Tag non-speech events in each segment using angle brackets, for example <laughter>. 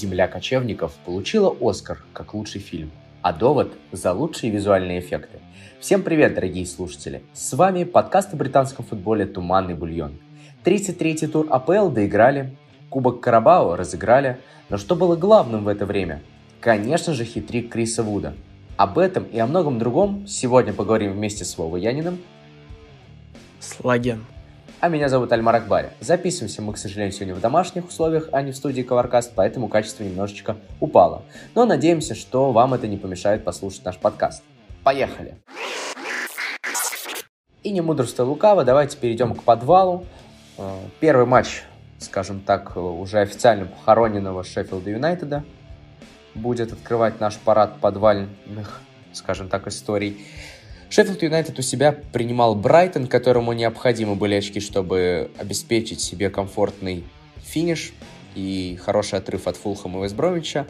«Земля кочевников» получила Оскар как лучший фильм, а «Довод» за лучшие визуальные эффекты. Всем привет, дорогие слушатели! С вами подкаст о британском футболе «Туманный бульон». 33-й тур АПЛ доиграли, Кубок Карабао разыграли, но что было главным в это время? Конечно же, хитрик Криса Вуда. Об этом и о многом другом сегодня поговорим вместе с Вовой Яниным. Слаген. А меня зовут Альмар Акбари. Записываемся мы, к сожалению, сегодня в домашних условиях, а не в студии Covercast, поэтому качество немножечко упало. Но надеемся, что вам это не помешает послушать наш подкаст. Поехали! И не мудрство лукаво, давайте перейдем к подвалу. Э, первый матч, скажем так, уже официально похороненного Шеффилда Юнайтеда будет открывать наш парад подвальных, скажем так, историй. Шеффилд Юнайтед у себя принимал Брайтон, которому необходимы были очки, чтобы обеспечить себе комфортный финиш и хороший отрыв от Фулхэма и Вестбромича.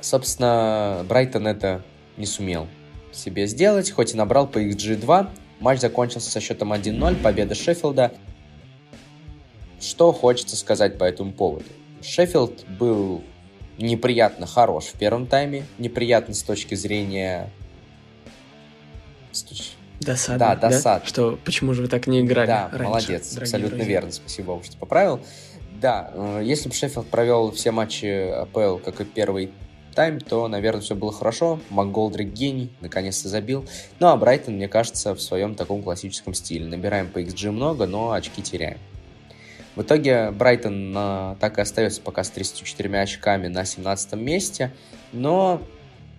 Собственно, Брайтон это не сумел себе сделать, хоть и набрал по XG2. Матч закончился со счетом 1-0, победа Шеффилда. Что хочется сказать по этому поводу? Шеффилд был неприятно хорош в первом тайме, неприятно с точки зрения Досадно, да, досадно. Да? Что, почему же вы так не играли Да, раньше, молодец, абсолютно друзья. верно, спасибо вам, что поправил. Да, э, если бы Шеффилд провел все матчи АПЛ, как и первый тайм, то, наверное, все было хорошо. МакГолдрик гений, наконец-то забил. Ну, а Брайтон, мне кажется, в своем таком классическом стиле. Набираем по XG много, но очки теряем. В итоге Брайтон э, так и остается пока с 34 очками на 17 месте, но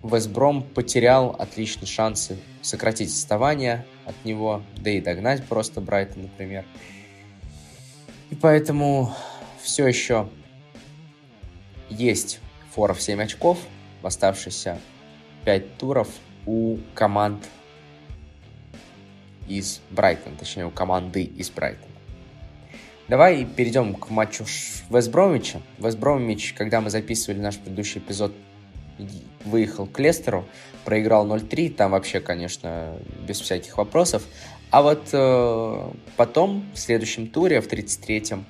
Вестбром потерял отличные шансы сократить отставание от него, да и догнать просто Брайтон, например. И поэтому все еще есть фора в 7 очков в оставшиеся 5 туров у команд из Брайтона, точнее у команды из Брайтона. Давай перейдем к матчу Вестбромича. Вестбромич, когда мы записывали наш предыдущий эпизод выехал к Лестеру, проиграл 0-3, там вообще, конечно, без всяких вопросов. А вот э, потом, в следующем туре, в 33-м,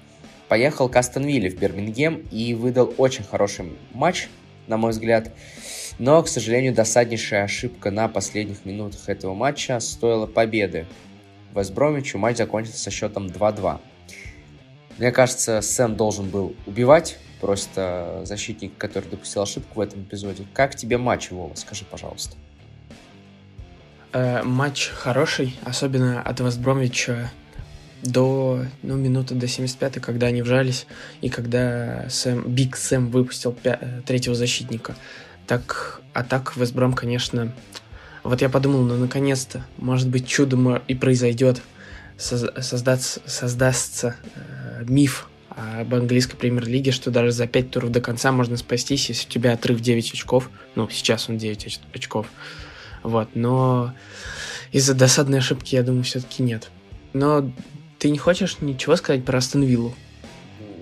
поехал к Астон Вилле в Бирмингем и выдал очень хороший матч, на мой взгляд. Но, к сожалению, досаднейшая ошибка на последних минутах этого матча стоила победы. Вестбромичу матч закончился со счетом 2-2. Мне кажется, Сэм должен был убивать просто защитник, который допустил ошибку в этом эпизоде. Как тебе матч, Вова? Скажи, пожалуйста. Э, матч хороший, особенно от Вестбромича до ну, минуты до 75 когда они вжались, и когда Сэм, Биг Сэм выпустил пя- э, третьего защитника. Так, а так Вестбром, конечно... Вот я подумал, ну, наконец-то, может быть, чудом и произойдет, соз- создаться, создастся э, миф об английской премьер-лиге, что даже за 5 туров до конца можно спастись, если у тебя отрыв 9 очков. Ну, сейчас он 9 очков. Вот, но из-за досадной ошибки, я думаю, все-таки нет. Но ты не хочешь ничего сказать про Астон Виллу?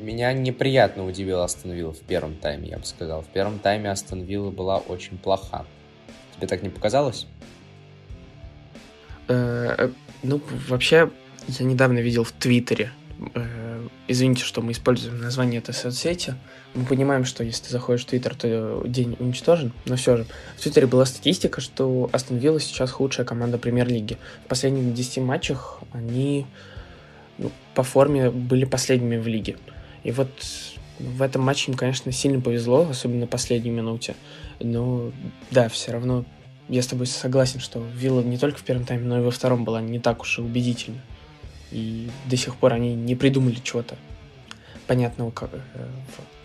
Меня неприятно удивил Астон Вилла в первом тайме, я бы сказал. В первом тайме Астон Вилла была очень плоха. Тебе так не показалось? Э, э, ну, вообще, я недавно видел в Твиттере э, извините, что мы используем название этой соцсети. Мы понимаем, что если ты заходишь в Твиттер, то день уничтожен, но все же. В Твиттере была статистика, что Астон Вилла сейчас худшая команда Премьер-лиги. В последних 10 матчах они ну, по форме были последними в лиге. И вот в этом матче им, конечно, сильно повезло, особенно на последней минуте. Но да, все равно я с тобой согласен, что Вилла не только в первом тайме, но и во втором была не так уж и убедительна. И до сих пор они не придумали чего-то понятного как, э,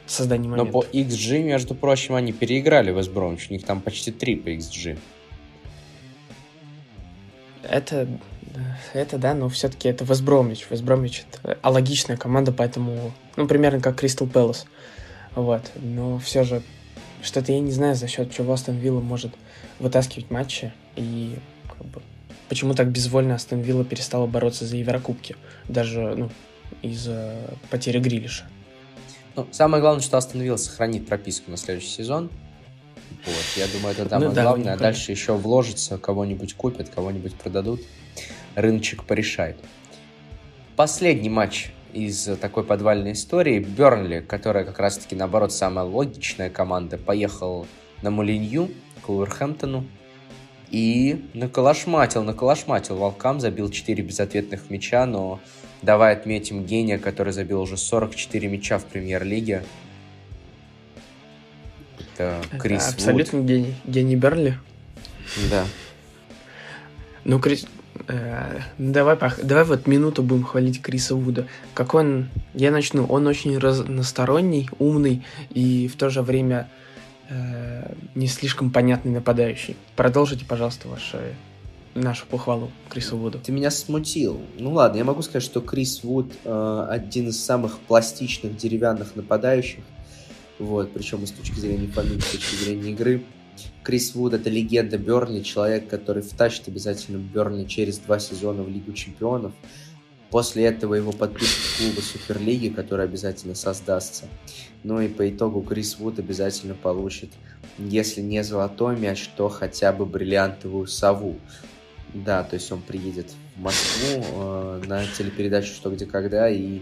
в создании момента. Но по XG, между прочим, они переиграли Вестбромвич. У них там почти 3 по XG. Это, это да, но все-таки это Вестбромвич. Вестбромвич это алогичная команда, поэтому, ну, примерно как Кристал Пэлас. Вот, но все же, что-то я не знаю, за счет чего Астон Вилла может вытаскивать матчи и как бы, почему так безвольно Астон Вилла перестала бороться за Еврокубки, даже ну, из-за потери Грилиша. Ну, самое главное, что Астон Вилла сохранит прописку на следующий сезон. Вот, я думаю, это самое ну, да, главное. А дальше еще вложится, кого-нибудь купят, кого-нибудь продадут. Рыночек порешает. Последний матч из такой подвальной истории. Бернли, которая как раз-таки, наоборот, самая логичная команда, поехал на Мулинью к Уверхэмптону и наколошматил, наколошматил. Волкам забил 4 безответных мяча, но давай отметим гения, который забил уже 44 мяча в премьер-лиге. Это Крис Это абсолютно Вуд. гений. Гений Бернли. Да. Ну, Крис, Э, давай, давай вот минуту будем хвалить Криса Вуда. Как он, я начну, он очень разносторонний, умный и в то же время э, не слишком понятный нападающий. Продолжите, пожалуйста, вашу нашу похвалу Крису Вуду. Ты меня смутил. Ну ладно, я могу сказать, что Крис Вуд э, один из самых пластичных деревянных нападающих. Вот, причем и с точки зрения фамилии, с точки зрения игры. Крис Вуд — это легенда Бернли, человек, который втащит обязательно Бернли через два сезона в Лигу Чемпионов. После этого его подпишут в клубы Суперлиги, который обязательно создастся. Ну и по итогу Крис Вуд обязательно получит, если не золотой мяч, то хотя бы бриллиантовую сову. Да, то есть он приедет в Москву э, на телепередачу «Что, где, когда» и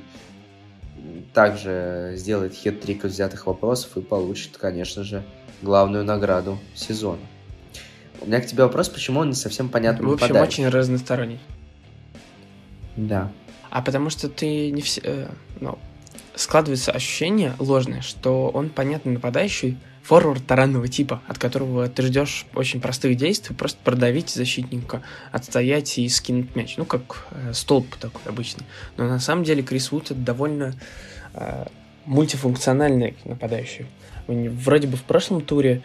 также сделает хет-трик взятых вопросов и получит, конечно же, главную награду сезона. У меня к тебе вопрос, почему он не совсем понятно В общем, попадает. очень разносторонний. Да. А потому что ты не все... Э, ну, складывается ощущение ложное, что он понятный нападающий, форвард таранного типа, от которого ты ждешь очень простых действий, просто продавить защитника, отстоять и скинуть мяч. Ну, как э, столб такой обычный. Но на самом деле Крис Вуд это довольно э, мультифункциональный нападающий. Вроде бы в прошлом туре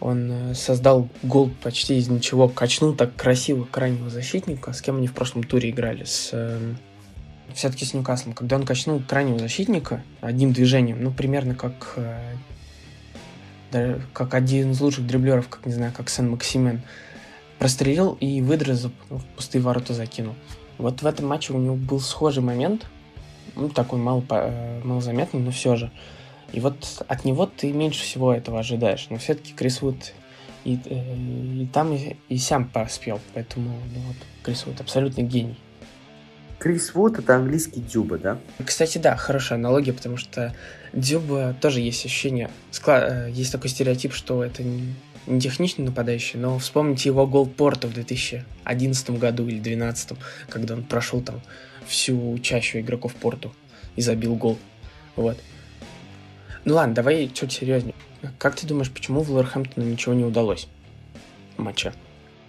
он э, создал гол почти из ничего, качнул так красиво крайнего защитника. С кем они в прошлом туре играли? С, э, все-таки с Ньюкаслом. Когда он качнул крайнего защитника одним движением, ну, примерно как, э, как один из лучших дриблеров, как, не знаю, как Сен-Максимен, прострелил и выдрезал, в пустые ворота закинул. Вот в этом матче у него был схожий момент, ну, такой мало, э, малозаметный, но все же. И вот от него ты меньше всего этого ожидаешь. Но все-таки Крис Вуд и, э, и там, и, и сам поспел. Поэтому ну, вот, Крис Вуд абсолютно гений. Крис Вуд это английский Дюба, да? Кстати, да, хорошая аналогия, потому что Дюба тоже есть ощущение, э, есть такой стереотип, что это не, не техничный нападающий, но вспомните его гол Порта в 2011 году или 2012, когда он прошел там всю чащу игроков Порту и забил гол. Вот. Ну ладно, давай чуть серьезнее. Как ты думаешь, почему Вулверхэмптону ничего не удалось в матче?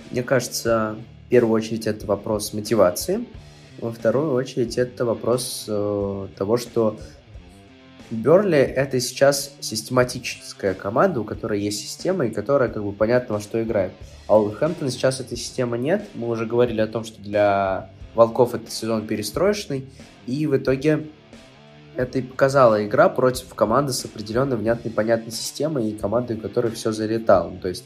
Мне кажется, в первую очередь это вопрос мотивации. Во вторую очередь это вопрос э, того, что Берли это сейчас систематическая команда, у которой есть система и которая как бы понятно во что играет. А у Хэмптона сейчас этой системы нет. Мы уже говорили о том, что для Волков этот сезон перестроечный. И в итоге это и показала игра против команды с определенной внятной понятной системой и командой, у которой все залетало. То есть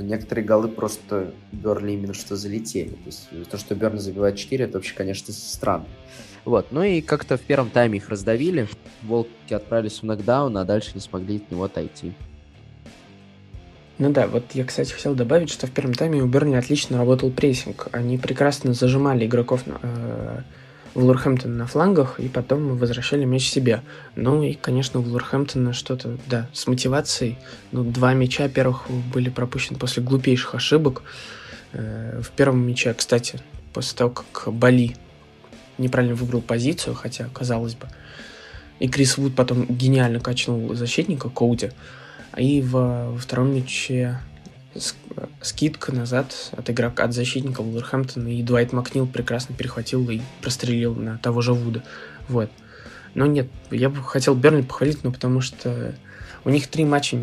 некоторые голы просто Берли именно что залетели. То есть то, что Берли забивает 4, это вообще, конечно, странно. Вот, ну и как-то в первом тайме их раздавили. Волки отправились в нокдаун, а дальше не смогли от него отойти. Ну да, вот я, кстати, хотел добавить, что в первом тайме у Берни отлично работал прессинг. Они прекрасно зажимали игроков э, Вулверхэмптона на флангах, и потом мы возвращали мяч себе. Ну и, конечно, у Вулверхэмптона что-то, да, с мотивацией. Ну, два мяча первых были пропущены после глупейших ошибок. Э, в первом мяче, кстати, после того, как Бали неправильно выбрал позицию, хотя, казалось бы, и Крис Вуд потом гениально качнул защитника Коуди, и во, во втором мяче скидка назад от игрока, от защитника Вулверхэмптона, и Дуайт Макнил прекрасно перехватил и прострелил на того же Вуда. Вот. Но нет, я бы хотел Бернли похвалить, но потому что у них три матча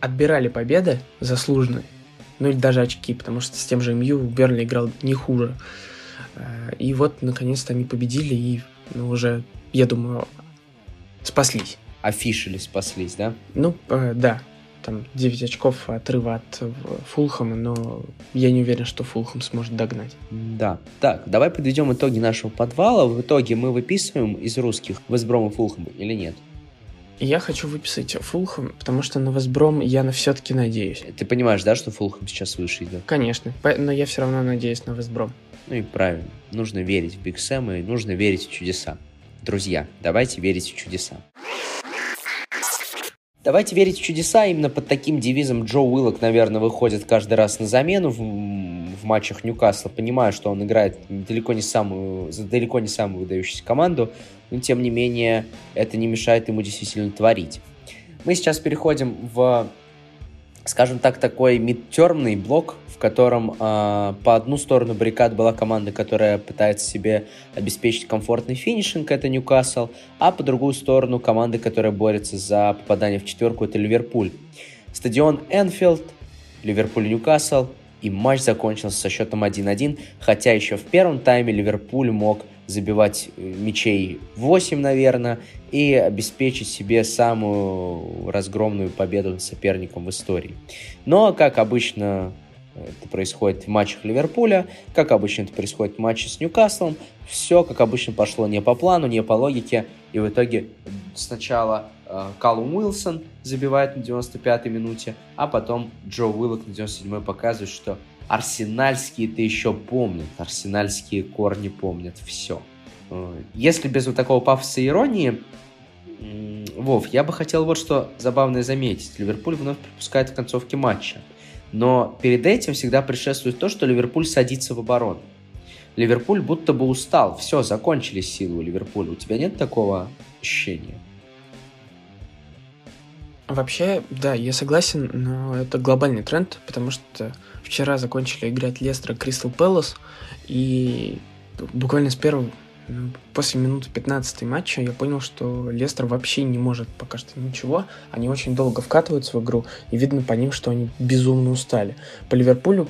отбирали победы заслуженные, ну или даже очки, потому что с тем же МЮ Бернли играл не хуже. Э, и вот, наконец-то, они победили и ну, уже, я думаю, спаслись. Афишили спаслись, да? Ну, э, да там 9 очков отрыва от э, Фулхэма, но я не уверен, что Фулхэм сможет догнать. Да. Так, давай подведем итоги нашего подвала. В итоге мы выписываем из русских Вестбром и Фулхэм или нет? Я хочу выписать Фулхэм, потому что на Вестбром я на все-таки надеюсь. Ты понимаешь, да, что Фулхэм сейчас выше идет? Конечно, но я все равно надеюсь на Вестбром. Ну и правильно. Нужно верить в Биг Сэма и нужно верить в чудеса. Друзья, давайте верить в чудеса. Давайте верить в чудеса. Именно под таким девизом Джо Уиллок, наверное, выходит каждый раз на замену в, в матчах Ньюкасла. Понимаю, что он играет далеко не самую, за далеко не самую выдающуюся команду, но тем не менее это не мешает ему действительно творить. Мы сейчас переходим в, скажем так, такой мидтермный блок, в котором э, по одну сторону баррикад была команда, которая пытается себе обеспечить комфортный финишинг, это Ньюкасл, а по другую сторону команды, которая борется за попадание в четверку, это Ливерпуль. Стадион Энфилд, Ливерпуль-Ньюкасл, и матч закончился со счетом 1-1, хотя еще в первом тайме Ливерпуль мог забивать э, мячей 8, наверное, и обеспечить себе самую разгромную победу соперником в истории. Но, как обычно, это происходит в матчах Ливерпуля, как обычно это происходит в матче с Ньюкаслом. Все, как обычно, пошло не по плану, не по логике. И в итоге сначала э, Калум Уилсон забивает на 95-й минуте, а потом Джо Уиллок на 97-й показывает, что арсенальские-то еще помнят, арсенальские корни помнят все. Э, если без вот такого пафоса и иронии, Вов, я бы хотел вот что забавное заметить. Ливерпуль вновь пропускает в концовке матча. Но перед этим всегда предшествует то, что Ливерпуль садится в оборону. Ливерпуль будто бы устал. Все, закончились силы у Ливерпуля. У тебя нет такого ощущения? Вообще, да, я согласен, но это глобальный тренд, потому что вчера закончили играть Лестер Кристал Пэлас, и буквально с первого после минуты 15 матча я понял, что Лестер вообще не может пока что ничего. Они очень долго вкатываются в игру, и видно по ним, что они безумно устали. По Ливерпулю,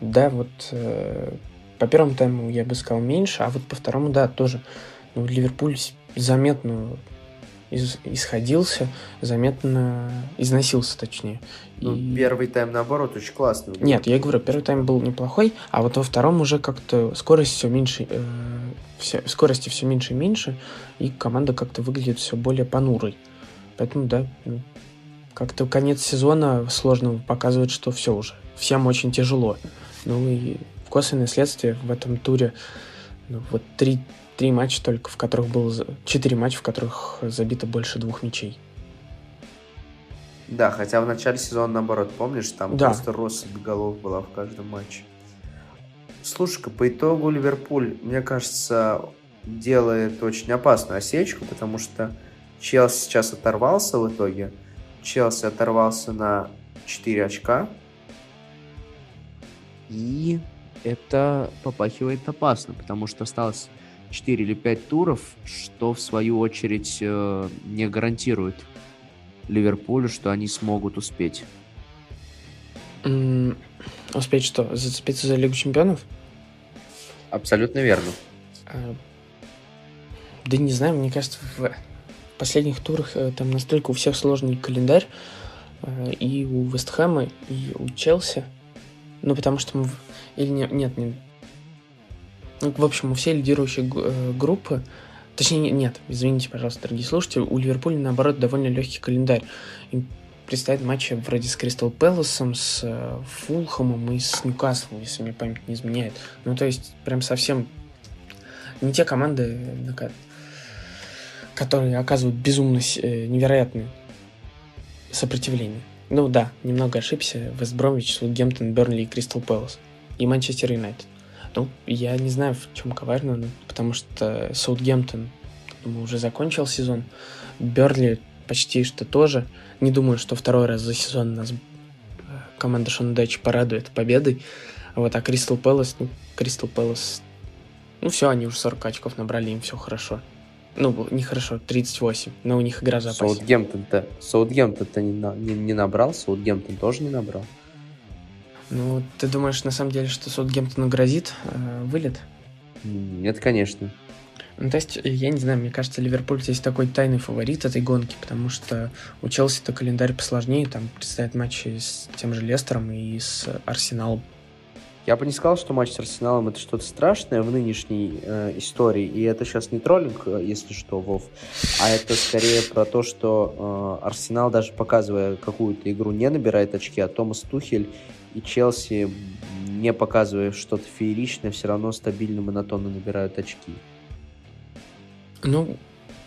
да, вот э, по первому тайму я бы сказал меньше, а вот по второму, да, тоже. Ну, Ливерпуль заметно исходился, заметно износился, точнее. Ну, и... Первый тайм, наоборот, очень классный. Был. Нет, я говорю, первый тайм был неплохой, а вот во втором уже как-то скорость все меньше, э, все, скорости все меньше и меньше, и команда как-то выглядит все более понурой. Поэтому, да, ну, как-то конец сезона сложно показывает, что все уже. Всем очень тяжело. Ну и косвенное следствие в этом туре ну, вот три три матча только, в которых было... Четыре матча, в которых забито больше двух мячей. Да, хотя в начале сезона, наоборот, помнишь, там да. просто россыпь голов была в каждом матче. Слушай-ка, по итогу Ливерпуль, мне кажется, делает очень опасную осечку, потому что Челси сейчас оторвался в итоге. Челси оторвался на 4 очка. И это попахивает опасно, потому что осталось 4 или 5 туров, что в свою очередь э, не гарантирует Ливерпулю, что они смогут успеть. Mm, успеть что? Зацепиться за Лигу Чемпионов? Абсолютно верно. А, да не знаю, мне кажется, в последних турах э, там настолько у всех сложный календарь, э, и у Вестхэма, и у Челси. Ну, потому что мы... Или не, нет, не, в общем, у всей лидирующей э, группы, точнее, нет, извините, пожалуйста, дорогие слушатели, у Ливерпуля, наоборот, довольно легкий календарь. Им предстоят матчи вроде с Кристал Пэласом, с э, Фулхэмом и с Ньюкаслом, если мне память не изменяет. Ну, то есть, прям совсем не те команды, которые оказывают безумно э, невероятное сопротивление. Ну да, немного ошибся. Вест Бромвич, Саутгемптон, Бернли и Кристал Пэлас. И Манчестер Юнайтед. Ну, я не знаю, в чем коварно, ну, потому что Саутгемптон уже закончил сезон. Берли почти что тоже. Не думаю, что второй раз за сезон нас э, команда Шона Дайчи порадует победой. Вот, а Кристал Пэлас, ну, Кристал Пэлас, ну все, они уже 40 очков набрали, им все хорошо. Ну, не хорошо, 38, но у них игра запасена. Саутгемптон-то, Саутгемптон-то не, не, не набрал, Саутгемптон тоже не набрал. Ну, ты думаешь, на самом деле, что Саутгемптону грозит э, вылет? Нет, конечно. Ну, то есть, я не знаю, мне кажется, Ливерпуль здесь такой тайный фаворит этой гонки, потому что у Челси-то календарь посложнее, там предстоят матчи с тем же Лестером и с Арсеналом. Я бы не сказал, что матч с Арсеналом это что-то страшное в нынешней э, истории, и это сейчас не троллинг, э, если что, Вов, а это скорее про то, что э, Арсенал даже показывая какую-то игру не набирает очки, а Томас Тухель и Челси, не показывая что-то фееричное, все равно стабильно, монотонно набирают очки. Ну,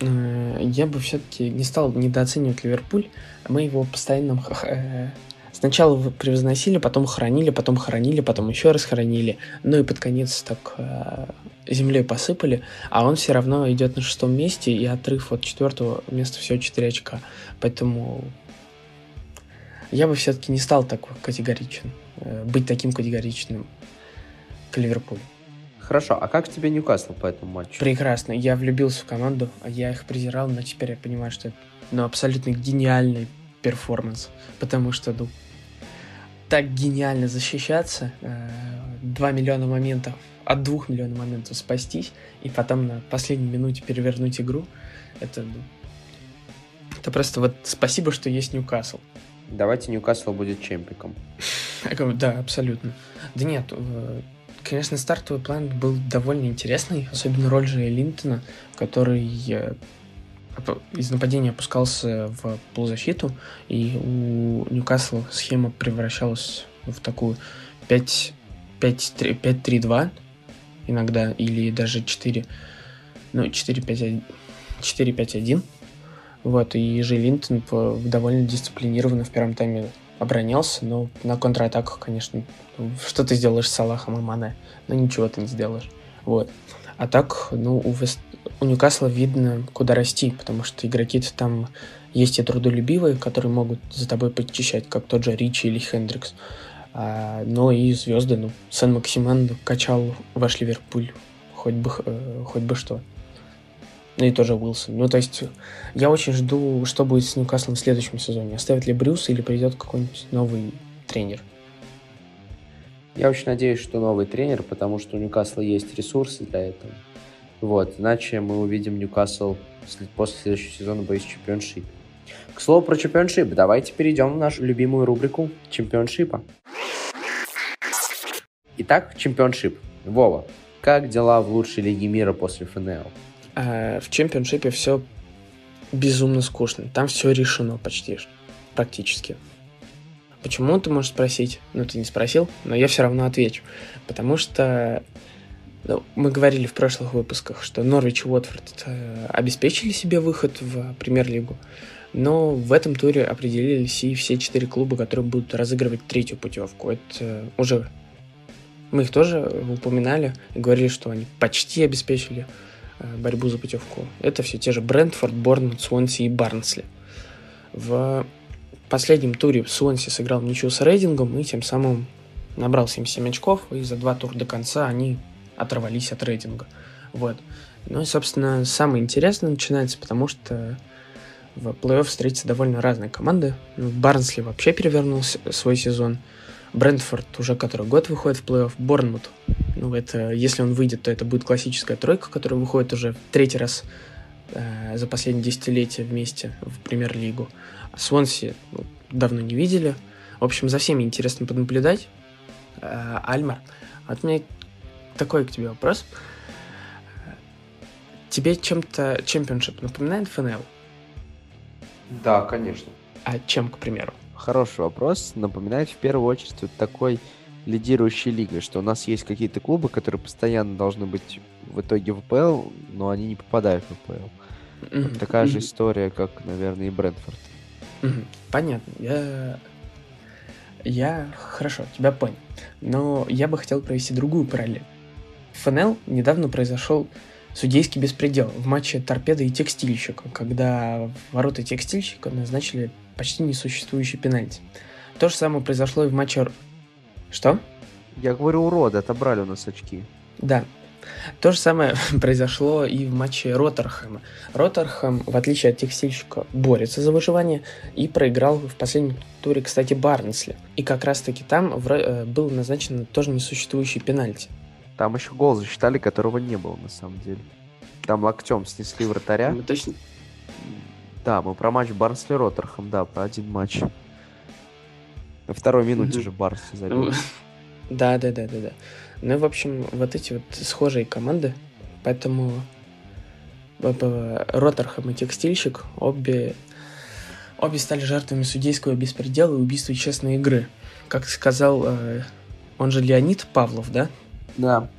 э, я бы все-таки не стал недооценивать Ливерпуль. Мы его постоянно э, сначала превозносили, потом хоронили, потом хоронили, потом еще раз хоронили. Ну и под конец так э, землей посыпали, а он все равно идет на шестом месте, и отрыв от четвертого места всего 4 очка. Поэтому я бы все-таки не стал так категоричен, э, быть таким категоричным к Ливерпулю. Хорошо, а как тебе Ньюкасл по этому матчу? Прекрасно. Я влюбился в команду, а я их презирал, но теперь я понимаю, что это ну, абсолютно гениальный перформанс. Потому что, ну, так гениально защищаться, э, 2 миллиона моментов, от 2 миллионов моментов спастись, и потом на последней минуте перевернуть игру, это, ну, это просто вот спасибо, что есть Ньюкасл. Давайте Ньюкасл будет чемпиком. <laughs> Да, абсолютно. Да нет, э, конечно, стартовый план был довольно интересный, особенно роль же Линтона, который э, из нападения опускался в полузащиту, и у Ньюкасла схема превращалась в такую 5-3-2 иногда, или даже 4, ну, 4-5-1. Вот, и Жи Линтон довольно дисциплинированно в первом тайме оборонялся, но на контратаках, конечно, что ты сделаешь с Салахом и Мане? Ну, ничего ты не сделаешь. Вот. А так, ну, у, Вест... у Ньюкасла видно, куда расти, потому что игроки-то там есть и трудолюбивые, которые могут за тобой подчищать, как тот же Ричи или Хендрикс. А, но и звезды, ну, Сан Максиман качал ваш Ливерпуль, хоть бы, э, хоть бы что. Ну и тоже Уилсон. Ну, то есть, я очень жду, что будет с Ньюкаслом в следующем сезоне. Оставит ли Брюс или придет какой-нибудь новый тренер. Я очень надеюсь, что новый тренер, потому что у Ньюкасла есть ресурсы для этого. Вот, иначе мы увидим Ньюкасл после следующего сезона боюсь чемпионшип. К слову про чемпионшип, давайте перейдем в нашу любимую рубрику чемпионшипа. Итак, чемпионшип. Вова, как дела в лучшей лиге мира после ФНЛ? А, в чемпионшипе все безумно скучно. Там все решено почти, практически. Почему, ты можешь спросить? Ну, ты не спросил, но я все равно отвечу. Потому что ну, мы говорили в прошлых выпусках, что Норвич и Уотфорд э, обеспечили себе выход в премьер-лигу, но в этом туре определились и все четыре клуба, которые будут разыгрывать третью путевку. Это уже мы их тоже упоминали и говорили, что они почти обеспечили борьбу за путевку. Это все те же Брентфорд, Борнмут, Суонси и Барнсли. В последнем туре Суонси сыграл ничью с Рейдингом и тем самым набрал 77 очков, и за два тура до конца они оторвались от рейтинга. Вот. Ну и, собственно, самое интересное начинается, потому что в плей-офф встретятся довольно разные команды. Барнсли вообще перевернул свой сезон. Брентфорд уже который год выходит в плей-офф. Борнмут ну, это, если он выйдет, то это будет классическая тройка, которая выходит уже в третий раз э, за последние десятилетия вместе в премьер-лигу. А Свонси ну, давно не видели. В общем, за всеми интересно понаблюдать. Э, Альмар, вот у меня такой к тебе вопрос. Тебе чем-то чемпионшип напоминает ФНЛ? Да, конечно. А чем, к примеру? Хороший вопрос. Напоминает в первую очередь вот такой лидирующей лигой, что у нас есть какие-то клубы, которые постоянно должны быть в итоге в ПЛ, но они не попадают в ПЛ. Mm-hmm. Такая mm-hmm. же история, как, наверное, и Брэнфорд. Mm-hmm. Понятно. Я... Я хорошо, тебя понял. Но я бы хотел провести другую параллель. В ФНЛ недавно произошел судейский беспредел в матче Торпеда и Текстильщика, когда ворота Текстильщика назначили почти несуществующий пенальти. То же самое произошло и в матче что? Я говорю, уроды, отобрали у нас очки. Да. То же самое <laughs> произошло и в матче Роттерхэма. Роттерхэм, в отличие от текстильщика, борется за выживание и проиграл в последнем туре, кстати, Барнсли. И как раз-таки там в, э, был назначен тоже несуществующий пенальти. Там еще гол засчитали, которого не было на самом деле. Там локтем снесли вратаря. Мы точно... Да, мы про матч Барнсли-Роттерхэм, да, про один матч. На второй минуте же Барс забил. Да, да, да, да, да. Ну, в общем, вот эти вот схожие команды, поэтому Роттерхэм и Текстильщик обе, обе стали жертвами судейского беспредела и убийства честной игры. Как сказал, э, он же Леонид Павлов, да? Да.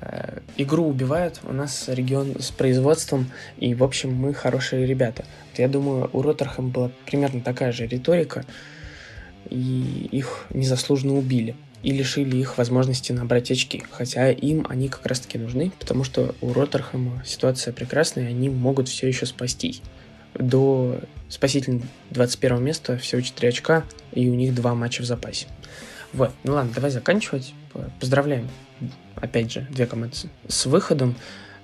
Э, игру убивают, у нас регион с производством, и, в общем, мы хорошие ребята. Я думаю, у Роттерхэм была примерно такая же риторика, и их незаслуженно убили и лишили их возможности набрать очки. Хотя им они как раз-таки нужны, потому что у Роттерхэма ситуация прекрасная, и они могут все еще спастись. До спасительного 21 места всего 4 очка, и у них два матча в запасе. Вот, ну ладно, давай заканчивать. Поздравляем, опять же, две команды с выходом.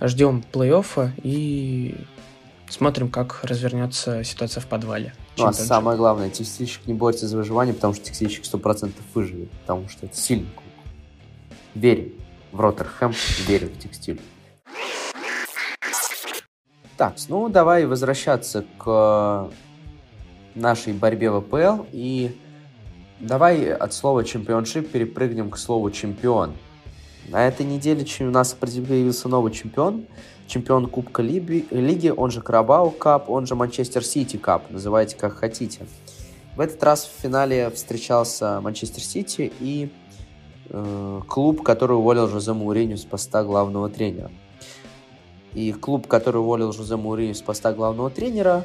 Ждем плей-оффа и смотрим, как развернется ситуация в подвале. Ну, а самое главное, текстильщик не борется за выживание, потому что текстильщик 100% выживет, потому что это сильный клуб. Верим в Роттерхэм, верим в текстиль. Так, ну давай возвращаться к нашей борьбе в АПЛ и давай от слова чемпионшип перепрыгнем к слову чемпион. На этой неделе у нас появился новый чемпион – чемпион Кубка Лиги, он же Carabao Cup, он же Manchester City Cup, называйте как хотите. В этот раз в финале встречался Манчестер Сити и э, клуб, который уволил Жозе Мауриню с поста главного тренера. И клуб, который уволил Жозе Мауриню с поста главного тренера,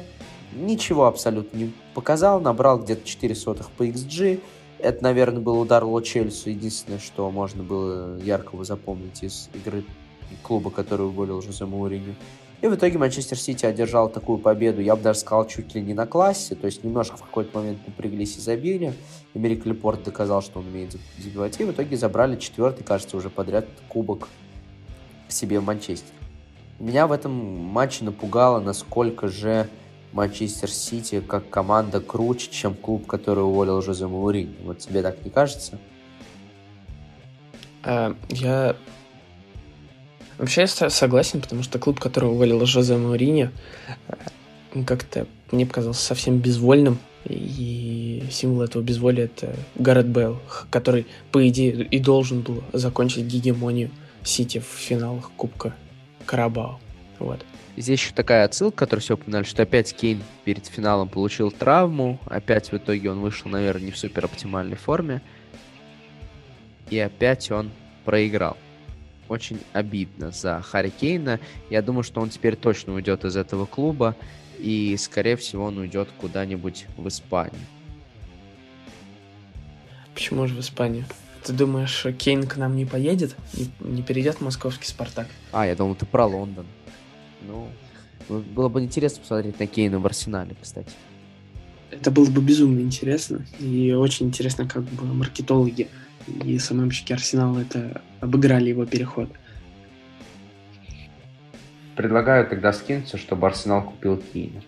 ничего абсолютно не показал, набрал где-то 4 сотых по XG. Это, наверное, был удар Ло Чельсу, единственное, что можно было яркого запомнить из игры клуба, который уволил Жозе Мауриню. И в итоге Манчестер Сити одержал такую победу, я бы даже сказал, чуть ли не на классе, то есть немножко в какой-то момент напряглись и забили. Эмерик Лепорт доказал, что он умеет забивать, и в итоге забрали четвертый, кажется, уже подряд кубок себе в Манчестер. Меня в этом матче напугало, насколько же Манчестер Сити как команда круче, чем клуб, который уволил Жозе Мауриню. Вот тебе так не кажется? Э, я Вообще я согласен, потому что клуб, который уволил Жозе Мауриньо, э, как-то мне показался совсем безвольным. И символ этого безволия это Гаррет Белл, который, по идее, и должен был закончить гегемонию Сити в финалах Кубка Карабао. Вот. Здесь еще такая отсылка, которую все упоминали, что опять Кейн перед финалом получил травму, опять в итоге он вышел, наверное, не в супер оптимальной форме, и опять он проиграл очень обидно за Харри Кейна. Я думаю, что он теперь точно уйдет из этого клуба, и, скорее всего, он уйдет куда-нибудь в Испанию. Почему же в Испанию? Ты думаешь, Кейн к нам не поедет? Не, не перейдет в московский Спартак? А, я думал, ты про Лондон. Ну, было бы интересно посмотреть на Кейна в Арсенале, кстати. Это было бы безумно интересно. И очень интересно, как бы маркетологи и СММщики Арсенала это обыграли его переход. Предлагаю тогда скинуться, чтобы Арсенал купил Кейна.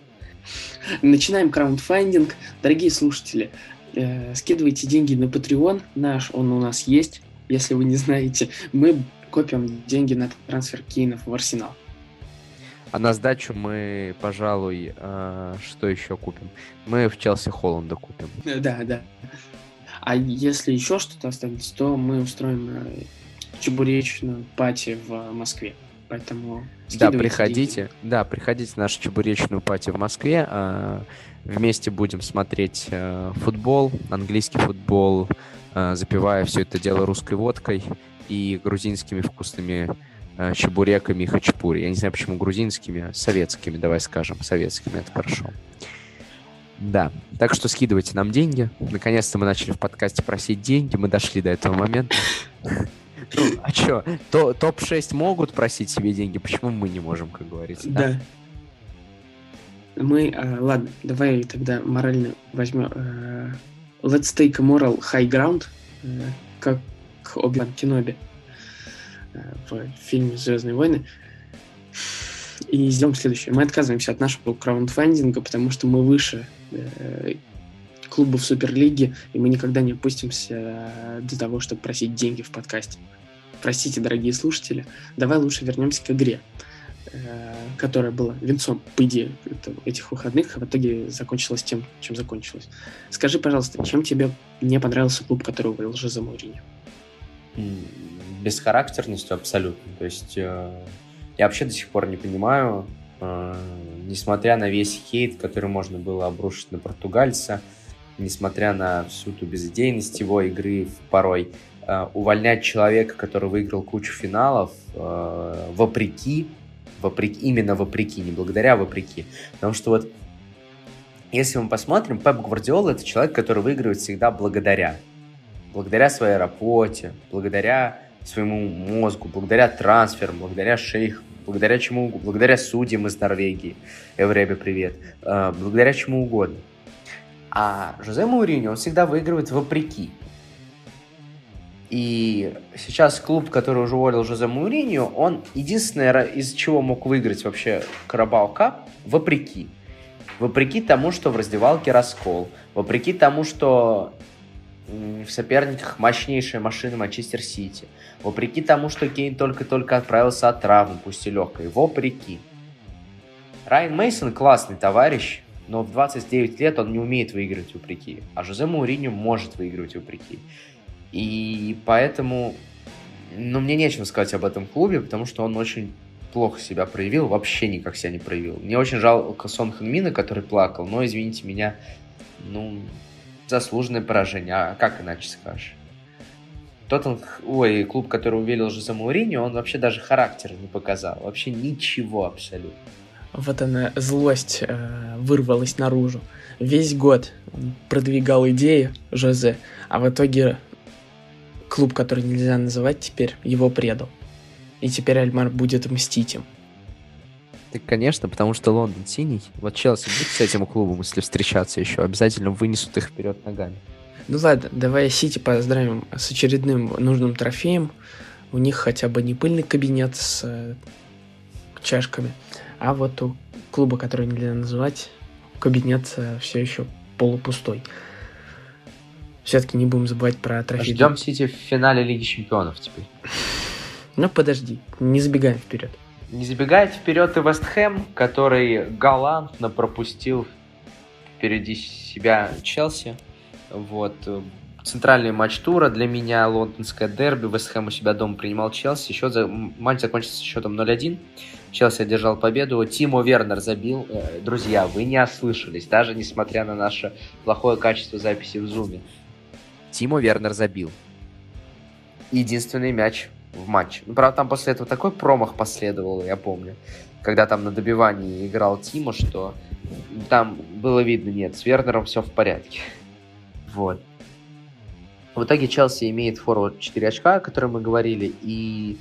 Начинаем краундфандинг. Дорогие слушатели, э, скидывайте деньги на Patreon наш, он у нас есть. Если вы не знаете, мы копим деньги на трансфер Кейнов в Арсенал. А на сдачу мы, пожалуй, э, что еще купим? Мы в Челси Холланда купим. Да, да. А если еще что-то останется, то мы устроим э, чебуречную пати в Москве. Поэтому да, приходите, деньги. да, приходите в нашу чебуречную пати в Москве. А, вместе будем смотреть э, футбол, английский футбол, э, запивая все это дело русской водкой и грузинскими вкусными чебуреками и хачапури. Я не знаю, почему грузинскими, советскими, давай скажем, советскими, это хорошо. Да, так что скидывайте нам деньги. Наконец-то мы начали в подкасте просить деньги, мы дошли до этого момента. Ну, а что, топ-6 могут просить себе деньги, почему мы не можем, как говорится? Да. Мы, э, ладно, давай тогда морально возьмем э, Let's take a moral high ground, э, как Оби-Ван Кеноби в фильме «Звездные войны» и сделаем следующее. Мы отказываемся от нашего краундфандинга, потому что мы выше э, клубов Суперлиги, и мы никогда не опустимся до того, чтобы просить деньги в подкасте. Простите, дорогие слушатели, давай лучше вернемся к игре, э, которая была венцом, по идее, этих выходных, а в итоге закончилась тем, чем закончилась. Скажи, пожалуйста, чем тебе не понравился клуб, который уволил Жозе Мауриньо? Бесхарактерностью абсолютно. То есть э, я вообще до сих пор не понимаю, э, несмотря на весь хейт, который можно было обрушить на португальца, несмотря на всю ту безыдейность его игры порой, э, увольнять человека, который выиграл кучу финалов, э, вопреки, вопреки, именно вопреки, не благодаря, а вопреки. Потому что вот, если мы посмотрим, Пеп Гвардиола это человек, который выигрывает всегда благодаря. Благодаря своей работе, благодаря своему мозгу, благодаря трансферам, благодаря шейхам, благодаря чему благодаря судьям из Норвегии, Эвребе привет, э, благодаря чему угодно. А Жозе Мауриньо, он всегда выигрывает вопреки. И сейчас клуб, который уже уволил Жозе Мауриньо, он единственное, из чего мог выиграть вообще Карабау Кап, вопреки. Вопреки тому, что в раздевалке раскол. Вопреки тому, что в соперниках мощнейшая машина Манчестер Сити. Вопреки тому, что Кейн только-только отправился от травмы, пусть и легкой. Вопреки. Райан Мейсон классный товарищ, но в 29 лет он не умеет выигрывать вопреки. А Жозе Мауриньо может выигрывать вопреки. И поэтому, ну, мне нечего сказать об этом клубе, потому что он очень плохо себя проявил, вообще никак себя не проявил. Мне очень жалко Сон Ханмина, который плакал, но, извините меня, ну, заслуженное поражение. А как иначе скажешь? Тот ой, клуб, который увелил же за Мауриньо, он вообще даже характера не показал. Вообще ничего абсолютно. Вот она, злость э, вырвалась наружу. Весь год он продвигал идеи Жозе, а в итоге клуб, который нельзя называть теперь, его предал. И теперь Альмар будет мстить им. Так, конечно, потому что Лондон синий. Вот Челси будет с этим клубом, если встречаться еще, обязательно вынесут их вперед ногами. Ну ладно, давай Сити поздравим с очередным нужным трофеем. У них хотя бы не пыльный кабинет с э, чашками, а вот у клуба, который нельзя называть, кабинет э, все еще полупустой. Все-таки не будем забывать про трофей. Ждем Сити в финале Лиги Чемпионов теперь. Ну подожди, не забегаем вперед. Не забегает вперед и Вест Хэм, который галантно пропустил впереди себя Челси. Вот. Центральный матч тура для меня, лондонское дерби. Вест Хэм у себя дома принимал Челси. Счет за... Матч закончился счетом 0-1. Челси одержал победу. Тимо Вернер забил. Э, друзья, вы не ослышались, даже несмотря на наше плохое качество записи в зуме. Тимо Вернер забил. Единственный мяч в матче. Ну, правда, там после этого такой промах последовал, я помню. Когда там на добивании играл Тимо, что там было видно, нет, с Вернером все в порядке. <laughs> Вот. В итоге Челси имеет форвард 4 очка, о котором мы говорили. И,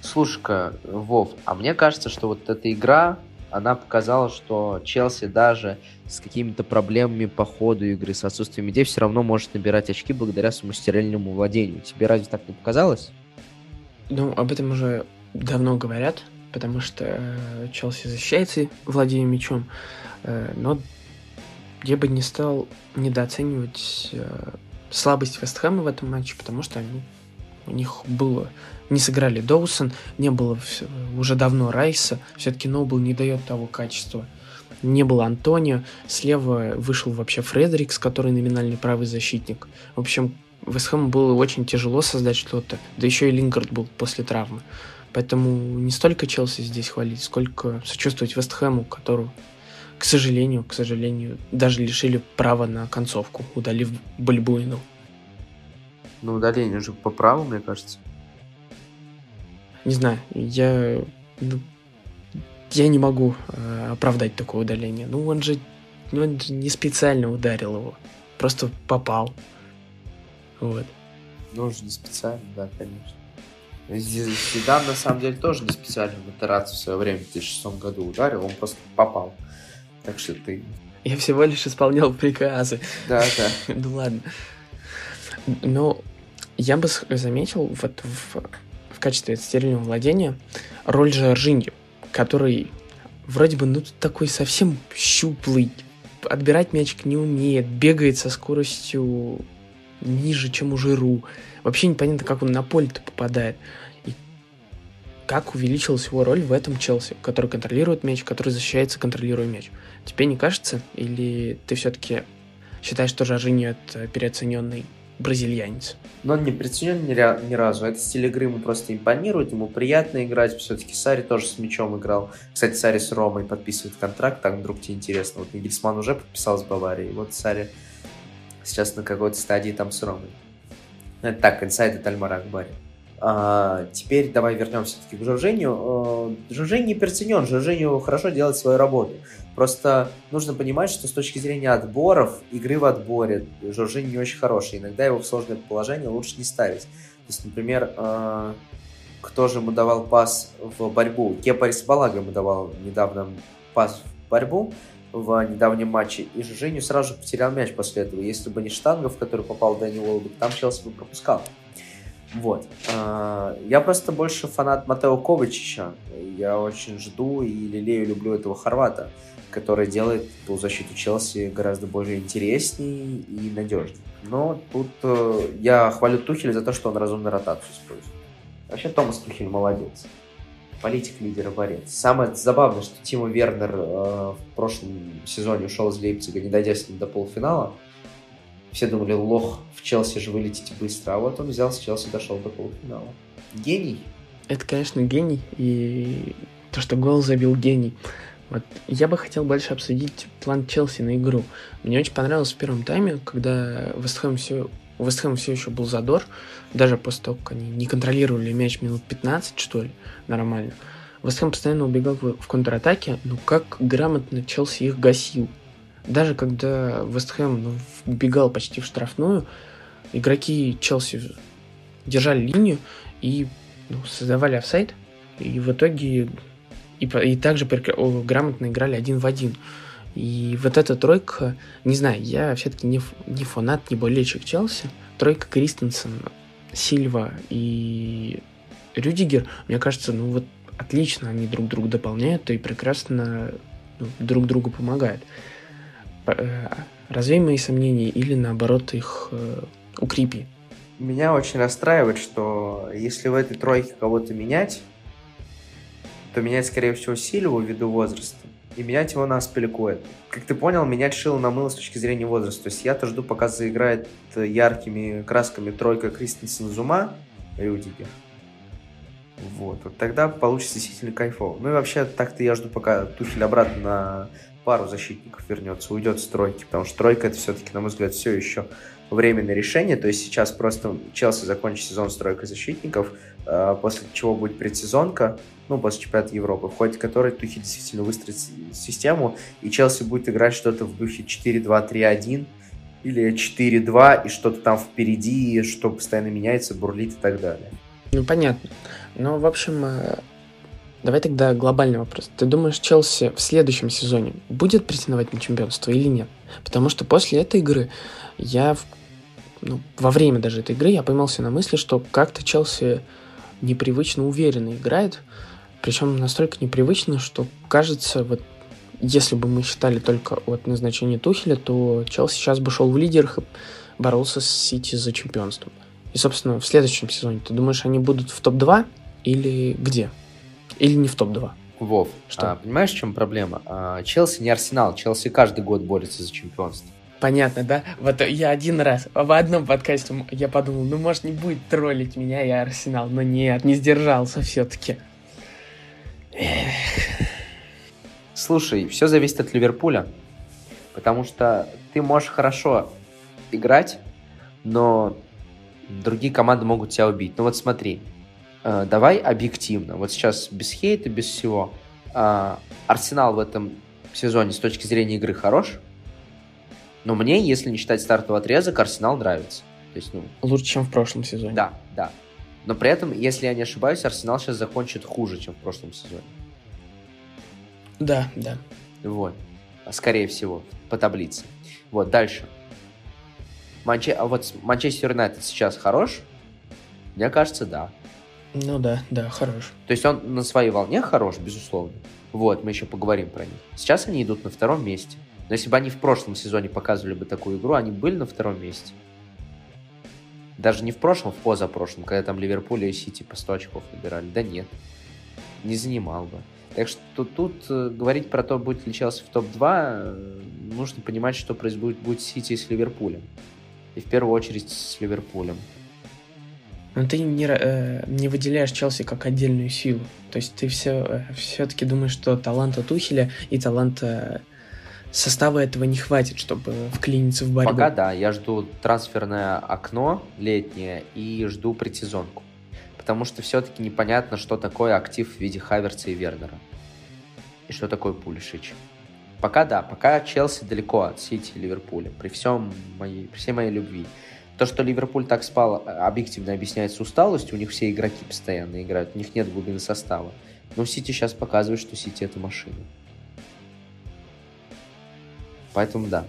слушай-ка, Вов, а мне кажется, что вот эта игра, она показала, что Челси даже с какими-то проблемами по ходу игры, с отсутствием идей, все равно может набирать очки благодаря своему стерильному владению. Тебе разве так не показалось? Ну, об этом уже давно говорят, потому что э, Челси защищается, владея мячом. Э, но я бы не стал недооценивать э, слабость Вестхэма в этом матче, потому что они, у них было... Не сыграли Доусон, не было уже давно Райса, все-таки Нобл не дает того качества. Не было Антонио, слева вышел вообще Фредерикс, который номинальный правый защитник. В общем, Вестхэму было очень тяжело создать что-то, да еще и Лингард был после травмы. Поэтому не столько Челси здесь хвалить, сколько сочувствовать Вестхэму, которого к сожалению, к сожалению, даже лишили права на концовку, удалив Бальбуину. Ну, удаление же по праву, мне кажется. Не знаю, я... Ну, я не могу э, оправдать такое удаление. Ну, он же, ну, он же не специально ударил его. Просто попал. Вот. Ну, уже не специально, да, конечно. Зидан, на самом деле, тоже не специально Матерацию в свое время, в 2006 году ударил, он просто попал. Так что ты... Я всего лишь исполнял приказы. Да, да. <laughs> ну ладно. Но я бы заметил вот в, в качестве стерильного владения роль Жоржиньо, который вроде бы, ну, такой совсем щуплый, отбирать мячик не умеет, бегает со скоростью ниже, чем у Жиру. Вообще непонятно, как он на поле-то попадает как увеличилась его роль в этом Челси, который контролирует мяч, который защищается, контролируя мяч. Тебе не кажется? Или ты все-таки считаешь, что Жоржиньо это переоцененный бразильянец? Но он не переоценен ни, разу. Это стиль игры ему просто импонирует, ему приятно играть. Все-таки Сари тоже с мячом играл. Кстати, Сари с Ромой подписывает контракт, так вдруг тебе интересно. Вот Нигельсман уже подписал с Баварией, вот Сари сейчас на какой-то стадии там с Ромой. Это так, инсайд от Альмара Акбари. А, теперь давай вернемся все-таки к Жоржению. А, Жоржень не переоценен, Жоржению хорошо делать свою работу. Просто нужно понимать, что с точки зрения отборов, игры в отборе, Жоржень не очень хороший. Иногда его в сложное положение лучше не ставить. То есть, например, а, кто же ему давал пас в борьбу? Кепарис Балага ему давал недавно пас в борьбу в недавнем матче, и Жужиню сразу же потерял мяч после этого. Если бы не штанга, в которую попал Дани Уолбек, там Челси бы пропускал. Вот. А, я просто больше фанат Матео Ковачича. Я очень жду и лелею, люблю этого хорвата, который делает полузащиту Челси гораздо более интересней и надежней. Но тут э, я хвалю Тухеля за то, что он разумно ротацию использует. Вообще Томас Тухель молодец. Политик, лидер и борец. Самое забавное, что Тима Вернер э, в прошлом сезоне ушел из Лейпцига, не дойдя с ним до полуфинала. Все думали, лох, в Челси же вылететь быстро. А вот он взял с Челси, дошел до полуфинала. Гений. Это, конечно, гений. И то, что гол забил гений. Вот я бы хотел больше обсудить план Челси на игру. Мне очень понравилось в первом тайме, когда Вестхэм все у Вестхэма все еще был задор, даже после того, как они не контролировали мяч минут 15, что ли, нормально. Вестхэм постоянно убегал в контратаке, но как грамотно Челси их гасил. Даже когда Вестхэм ну, вбегал почти в штрафную, игроки Челси держали линию и ну, создавали офсайд, и в итоге и, и также грамотно играли один в один. И вот эта тройка, не знаю, я все-таки не, не фанат, не болельщик Челси. Тройка Кристенсен, Сильва и Рюдигер, мне кажется, ну вот отлично они друг друга дополняют и прекрасно ну, друг другу помогают. Э, развей мои сомнения или наоборот их э, укрепи. Меня очень расстраивает, что если в этой тройке кого-то менять, то менять, скорее всего, Сильву ввиду возраста и менять его на Аспиликуэт. Как ты понял, менять шило на мыло с точки зрения возраста. То есть я-то жду, пока заиграет яркими красками тройка Кристенсен Зума, Рюдигер. Вот. вот тогда получится действительно кайфово. Ну и вообще, так-то я жду, пока Тухель обратно на пару защитников вернется, уйдет с тройки, потому что тройка это все-таки, на мой взгляд, все еще временное решение. То есть сейчас просто Челси закончит сезон с тройкой защитников, а, после чего будет предсезонка, ну, после чемпионата Европы, в ходе которой Тухи действительно выстроит систему, и Челси будет играть что-то в духе 4-2-3-1 или 4-2, и что-то там впереди, что постоянно меняется, бурлит и так далее. Ну, понятно. Ну, в общем, э, давай тогда глобальный вопрос. Ты думаешь, Челси в следующем сезоне будет претендовать на чемпионство или нет? Потому что после этой игры я, ну, во время даже этой игры я поймался на мысли, что как-то Челси непривычно уверенно играет, причем настолько непривычно, что кажется, вот если бы мы считали только от назначения Тухеля, то Челси сейчас бы шел в лидерах и боролся с Сити за чемпионством. И, собственно, в следующем сезоне, ты думаешь, они будут в топ-2 или где? Или не в топ-2? Вов, что? А, понимаешь, в чем проблема? А, Челси не Арсенал, Челси каждый год борется за чемпионство. Понятно, да? Вот я один раз в одном подкасте я подумал, ну, может, не будет троллить меня и Арсенал. Но нет, не сдержался все-таки. Слушай, все зависит от Ливерпуля. Потому что ты можешь хорошо играть, но другие команды могут тебя убить. Ну вот смотри, э, давай объективно. Вот сейчас без хейта, без всего. Э, Арсенал в этом сезоне с точки зрения игры хорош, но мне, если не считать стартовый отрезок, Арсенал нравится. То есть, ну... Лучше, чем в прошлом сезоне. Да, да. Но при этом, если я не ошибаюсь, Арсенал сейчас закончит хуже, чем в прошлом сезоне. Да, да. Вот. Скорее всего, по таблице. Вот, дальше. Манче... А вот Манчестер Юнайтед сейчас хорош? Мне кажется, да. Ну да, да, хорош. То есть он на своей волне хорош, безусловно. Вот, мы еще поговорим про них. Сейчас они идут на втором месте. Но если бы они в прошлом сезоне показывали бы такую игру, они были на втором месте. Даже не в прошлом, в позапрошлом, когда там Ливерпуль и Сити по 100 очков набирали. Да нет, не занимал бы. Так что тут э, говорить про то, будет ли Челси в топ-2, э, нужно понимать, что происходит будет Сити с Ливерпулем. И в первую очередь с Ливерпулем. Но ты не, э, не выделяешь Челси как отдельную силу. То есть ты все, э, все-таки думаешь, что талант Тухеля и талант состава этого не хватит, чтобы вклиниться в борьбу. Пока да, я жду трансферное окно летнее и жду предсезонку. Потому что все-таки непонятно, что такое актив в виде Хаверца и Вернера. И что такое Пулишич. Пока да, пока Челси далеко от Сити и Ливерпуля, при, всем моей, при всей моей любви. То, что Ливерпуль так спал, объективно объясняется усталостью, у них все игроки постоянно играют, у них нет глубины состава. Но Сити сейчас показывает, что Сити это машина. Поэтому да.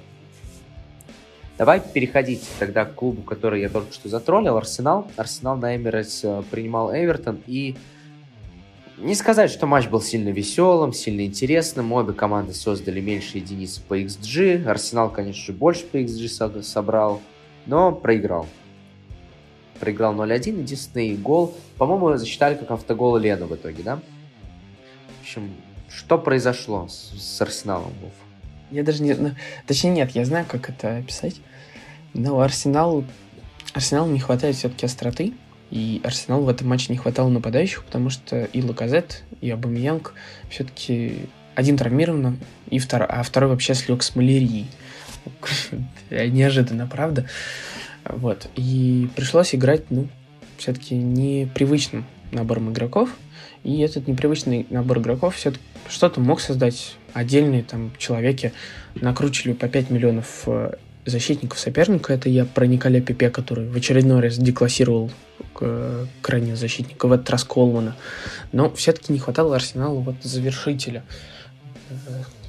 Давай переходить тогда к клубу, который я только что затроллил, Арсенал. Арсенал на Эмиратс э, принимал Эвертон, и не сказать, что матч был сильно веселым, сильно интересным. Обе команды создали меньше единиц по XG. Арсенал, конечно же, больше по XG собрал, но проиграл. Проиграл 0-1, единственный гол. По-моему, засчитали как автогол Лену в итоге, да? В общем, что произошло с, с Арсеналом, Вов? Я даже не... Ну, точнее, нет, я знаю, как это описать. Но Арсенал... Арсеналу не хватает все-таки остроты. И Арсенал в этом матче не хватало нападающих, потому что и Лаказет, и Абамиянг все-таки один травмирован, и втор... а второй вообще слег с малярией. <laughs> Неожиданно, правда? Вот. И пришлось играть, ну, все-таки непривычным набором игроков. И этот непривычный набор игроков все что-то мог создать отдельные там человеки накручивали по 5 миллионов э, защитников соперника. Это я про Николя Пепе, который в очередной раз деклассировал э, крайнего защитника, в этот раз Колмана. Но все-таки не хватало Арсеналу вот завершителя.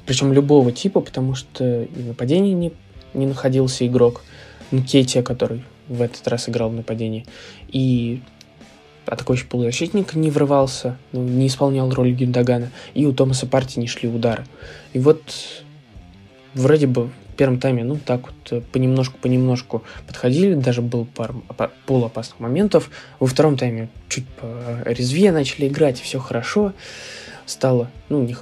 Причем любого типа, потому что и в нападении не, не находился игрок. Нкетия, который в этот раз играл в нападении. И атакующий полузащитник не врывался, ну, не исполнял роль Гюндагана, и у Томаса Парти не шли удары. И вот вроде бы в первом тайме, ну, так вот э, понемножку-понемножку подходили, даже был пар полуопасных моментов. Во втором тайме чуть резвее начали играть, все хорошо стало, ну, не,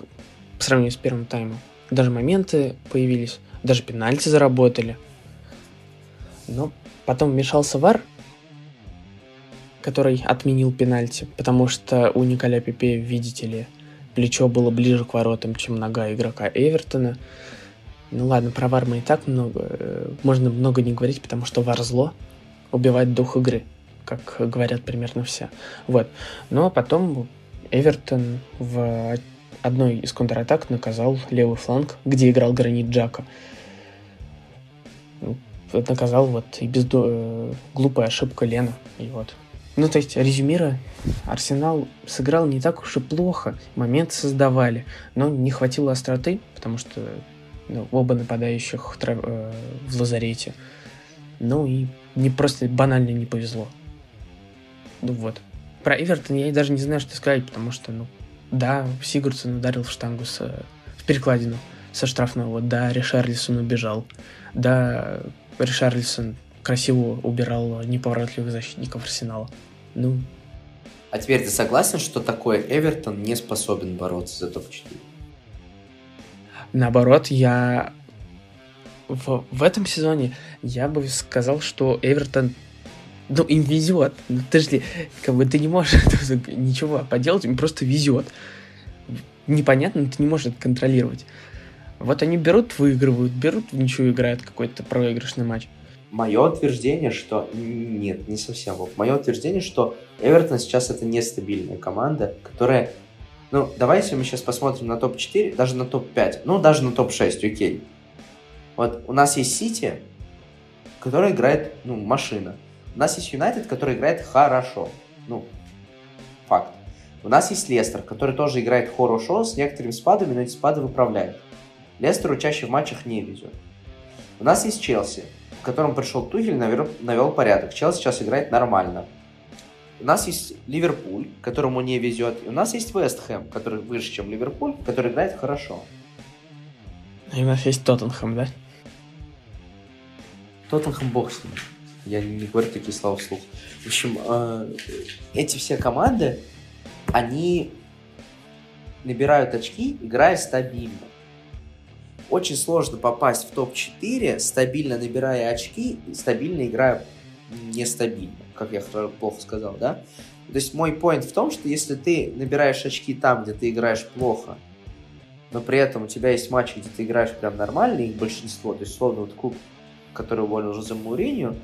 по сравнению с первым таймом. Даже моменты появились, даже пенальти заработали. Но потом вмешался Вар, который отменил пенальти, потому что у Николя Пепе, видите ли, плечо было ближе к воротам, чем нога игрока Эвертона. Ну ладно, про вар мы и так много, э, можно много не говорить, потому что вар зло убивает дух игры, как говорят примерно все. Вот. Но потом Эвертон в одной из контратак наказал левый фланг, где играл Гранит Джака. Ну, наказал вот и без э, глупая ошибка Лена. И вот ну, то есть, резюмируя, Арсенал сыграл не так уж и плохо, моменты создавали, но не хватило остроты, потому что ну, оба нападающих трав... э, в лазарете. Ну и не просто банально не повезло. Ну вот. Про Эвертон я даже не знаю, что сказать, потому что, ну, да, Сигурдсон ударил в штангу с, в перекладину со штрафного, да, Ришарлисон убежал, да, Ришарлисон красиво убирал неповоротливых защитников Арсенала. Ну. А теперь ты согласен, что такой Эвертон не способен бороться за топ-4? Наоборот, я в, в этом сезоне я бы сказал, что Эвертон ну, им везет. Ну, же, как бы, ты не можешь <laughs> ничего поделать, им просто везет. Непонятно, но ты не можешь это контролировать. Вот они берут, выигрывают, берут, ничего играют какой-то проигрышный матч. Мое утверждение, что... Нет, не совсем. Мое утверждение, что Эвертон сейчас это нестабильная команда, которая... Ну, давай, если мы сейчас посмотрим на топ-4, даже на топ-5, ну, даже на топ-6, окей. Вот у нас есть Сити, которая играет, ну, машина. У нас есть Юнайтед, который играет хорошо. Ну, факт. У нас есть Лестер, который тоже играет хорошо, с некоторыми спадами, но эти спады выправляет. Лестеру чаще в матчах не везет. У нас есть Челси, в котором пришел Тухель, навел, навел порядок. Челси сейчас играет нормально. У нас есть Ливерпуль, которому не везет. И у нас есть Вест Хэм, который выше, чем Ливерпуль, который играет хорошо. И у нас есть Тоттенхэм, да? Тоттенхэм бог с ним. Я не говорю такие слова вслух. В общем, э, эти все команды, они набирают очки, играя стабильно очень сложно попасть в топ-4, стабильно набирая очки, стабильно играя нестабильно, как я плохо сказал, да? То есть мой поинт в том, что если ты набираешь очки там, где ты играешь плохо, но при этом у тебя есть матчи, где ты играешь прям нормально, их большинство, то есть, словно вот клуб, который уволил Жозе Мауринью,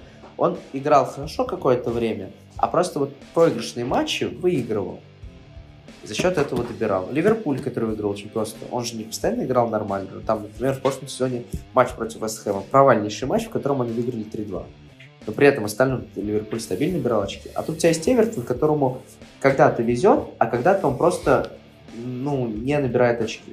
он играл хорошо какое-то время, а просто вот проигрышные матчи выигрывал. За счет этого добирал. Ливерпуль, который выиграл чемпионство, он же не постоянно играл нормально. Там, например, в прошлом сезоне матч против Вестхэма. Провальнейший матч, в котором они выиграли 3-2. Но при этом остальном Ливерпуль стабильно играл очки. А тут у тебя есть Эвертон, которому когда-то везет, а когда-то он просто ну, не набирает очки.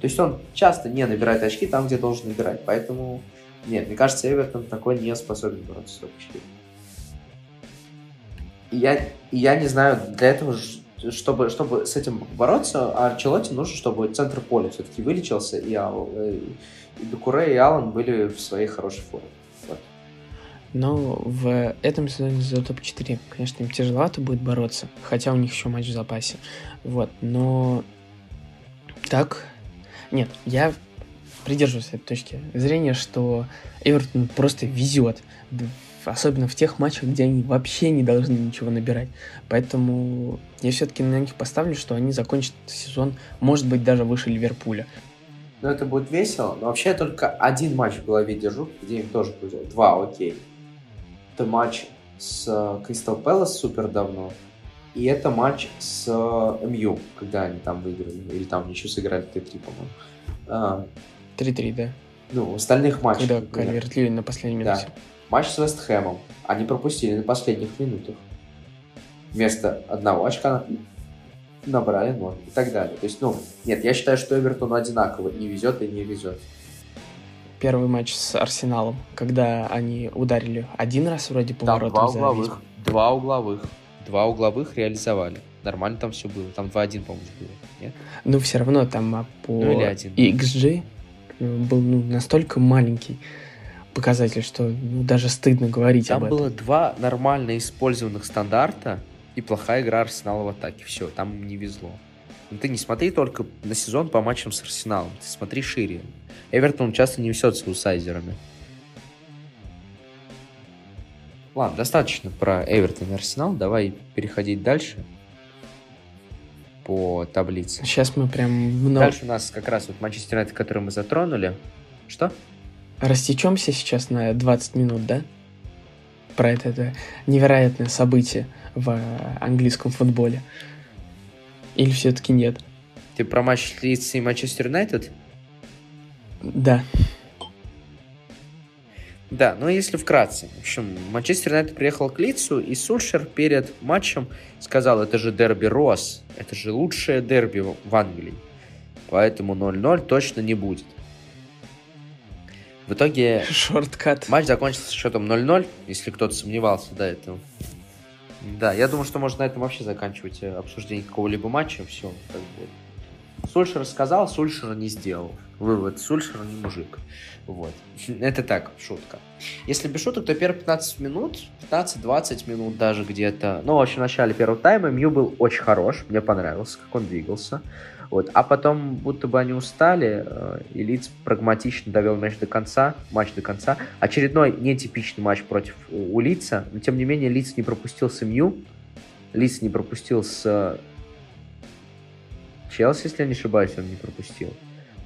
То есть он часто не набирает очки там, где должен набирать. Поэтому, нет, мне кажется, Эвертон такой не способен бороться с топ-4. И я, я не знаю, для этого, чтобы, чтобы с этим бороться, Арчелоте нужно, чтобы центр поля все-таки вылечился, и, э, и Дукуре, и Аллан были в своей хорошей форме. Вот. Но в этом сезоне за топ-4, конечно, им тяжеловато будет бороться, хотя у них еще матч в запасе. Вот, но так, нет, я придерживаюсь этой точки зрения, что Эвертон просто везет, особенно в тех матчах, где они вообще не должны ничего набирать. Поэтому я все-таки на них поставлю, что они закончат сезон, может быть, даже выше Ливерпуля. Ну, это будет весело, но вообще я только один матч в голове держу, где им тоже повезло. Два, окей. Это матч с Кристал Пэлас супер давно, и это матч с э, МЮ, когда они там выиграли. Или там еще сыграли 3-3, по-моему. 3-3, а, да. Ну, в остальных матчах. Когда Кальверт на последней минуте. Да. Матч с Вест Хэмом. Они пропустили на последних минутах. Вместо одного очка набрали ноль и так далее. То есть, ну, нет, я считаю, что Эвертон одинаково и везет, и не везет. Первый матч с Арсеналом, когда они ударили один раз вроде по Там два угловых. Два угловых два угловых реализовали. Нормально там все было. Там 2-1, по-моему, было. Нет? Ну, все равно там а, по ну, или один. XG был ну, настолько маленький показатель, что ну, даже стыдно говорить там об этом. Там было два нормально использованных стандарта и плохая игра Арсенала в атаке. Все, там не везло. Но ты не смотри только на сезон по матчам с Арсеналом. Ты смотри шире. Эвертон часто не везет с аутсайдерами. Ладно, достаточно про Эвертон и Арсенал. Давай переходить дальше по таблице. Сейчас мы прям много... Дальше у нас как раз вот Манчестер Юнайтед, который мы затронули. Что? Растечемся сейчас на 20 минут, да? Про это, это невероятное событие в английском футболе. Или все-таки нет? Ты про матч Лидс и Манчестер Юнайтед? Да. Да, но если вкратце. В общем, Манчестер Юнайтед приехал к Лицу, и Сульшер перед матчем сказал, это же дерби Рос, это же лучшее дерби в Англии. Поэтому 0-0 точно не будет. В итоге Шорткат. матч закончился счетом 0-0, если кто-то сомневался до этого. Да, я думаю, что можно на этом вообще заканчивать э, обсуждение какого-либо матча. Все, как бы. Сульшер сказал, Сульшер не сделал. Вывод, Сульшер не мужик. Вот. Это так, шутка. Если без шуток, то первые 15 минут, 15-20 минут даже где-то, ну, в общем, в начале первого тайма Мью был очень хорош, мне понравился, как он двигался. Вот. А потом, будто бы они устали, э, и Лиц прагматично довел матч до конца, матч до конца. Очередной нетипичный матч против у Лица, но тем не менее Лиц не пропустил с Мью, Лиц не пропустил с Челси, если я не ошибаюсь, он не пропустил.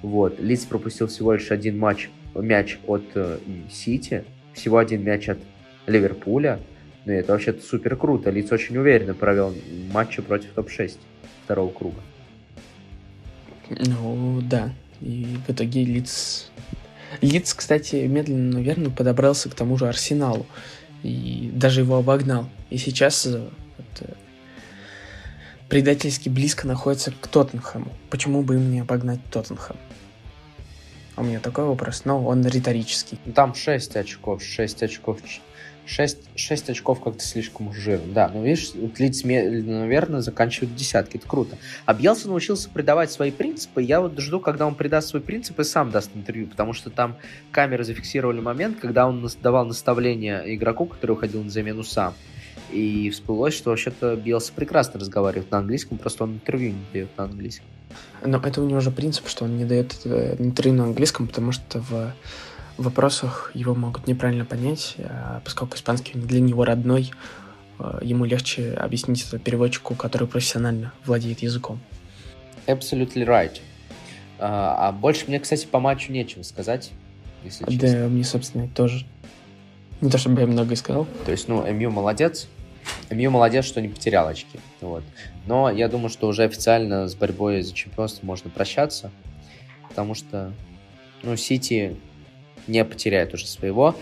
Вот. Лиц пропустил всего лишь один матч, мяч от э, Сити, всего один мяч от Ливерпуля. Ну, это вообще супер круто. Лиц очень уверенно провел матчи против топ-6 второго круга. Ну, да. И в итоге Лиц... Лиц, кстати, медленно, наверное, подобрался к тому же Арсеналу. И даже его обогнал. И сейчас э, вот, э, предательски близко находится к Тоттенхэму. Почему бы им не обогнать Тоттенхэм? У меня такой вопрос, но он риторический. Ну, там 6 очков, 6 очков. 6, 6 очков как-то слишком жирно. Да, но видишь, Лидс, наверное, заканчивает десятки. Это круто. А Бьелса научился придавать свои принципы. Я вот жду, когда он придаст свой принцип и сам даст интервью, потому что там камеры зафиксировали момент, когда он давал наставление игроку, который уходил на замену сам. И всплылось, что вообще-то Биелса прекрасно разговаривает на английском, просто он интервью не дает на английском. Но это у него же принцип, что он не дает э, интервью на английском, потому что в вопросах его могут неправильно понять, а поскольку испанский для него родной, э, ему легче объяснить это переводчику, который профессионально владеет языком. absolutely right. А, а больше мне, кстати, по матчу нечего сказать, если Да, честно. мне, собственно, тоже. Не то, чтобы я много и сказал. То есть, ну, МЮ молодец. МЮ молодец, что не потерял очки. Вот. Но я думаю, что уже официально с борьбой за чемпионство можно прощаться. Потому что, ну, Сити не потеряет уже своего.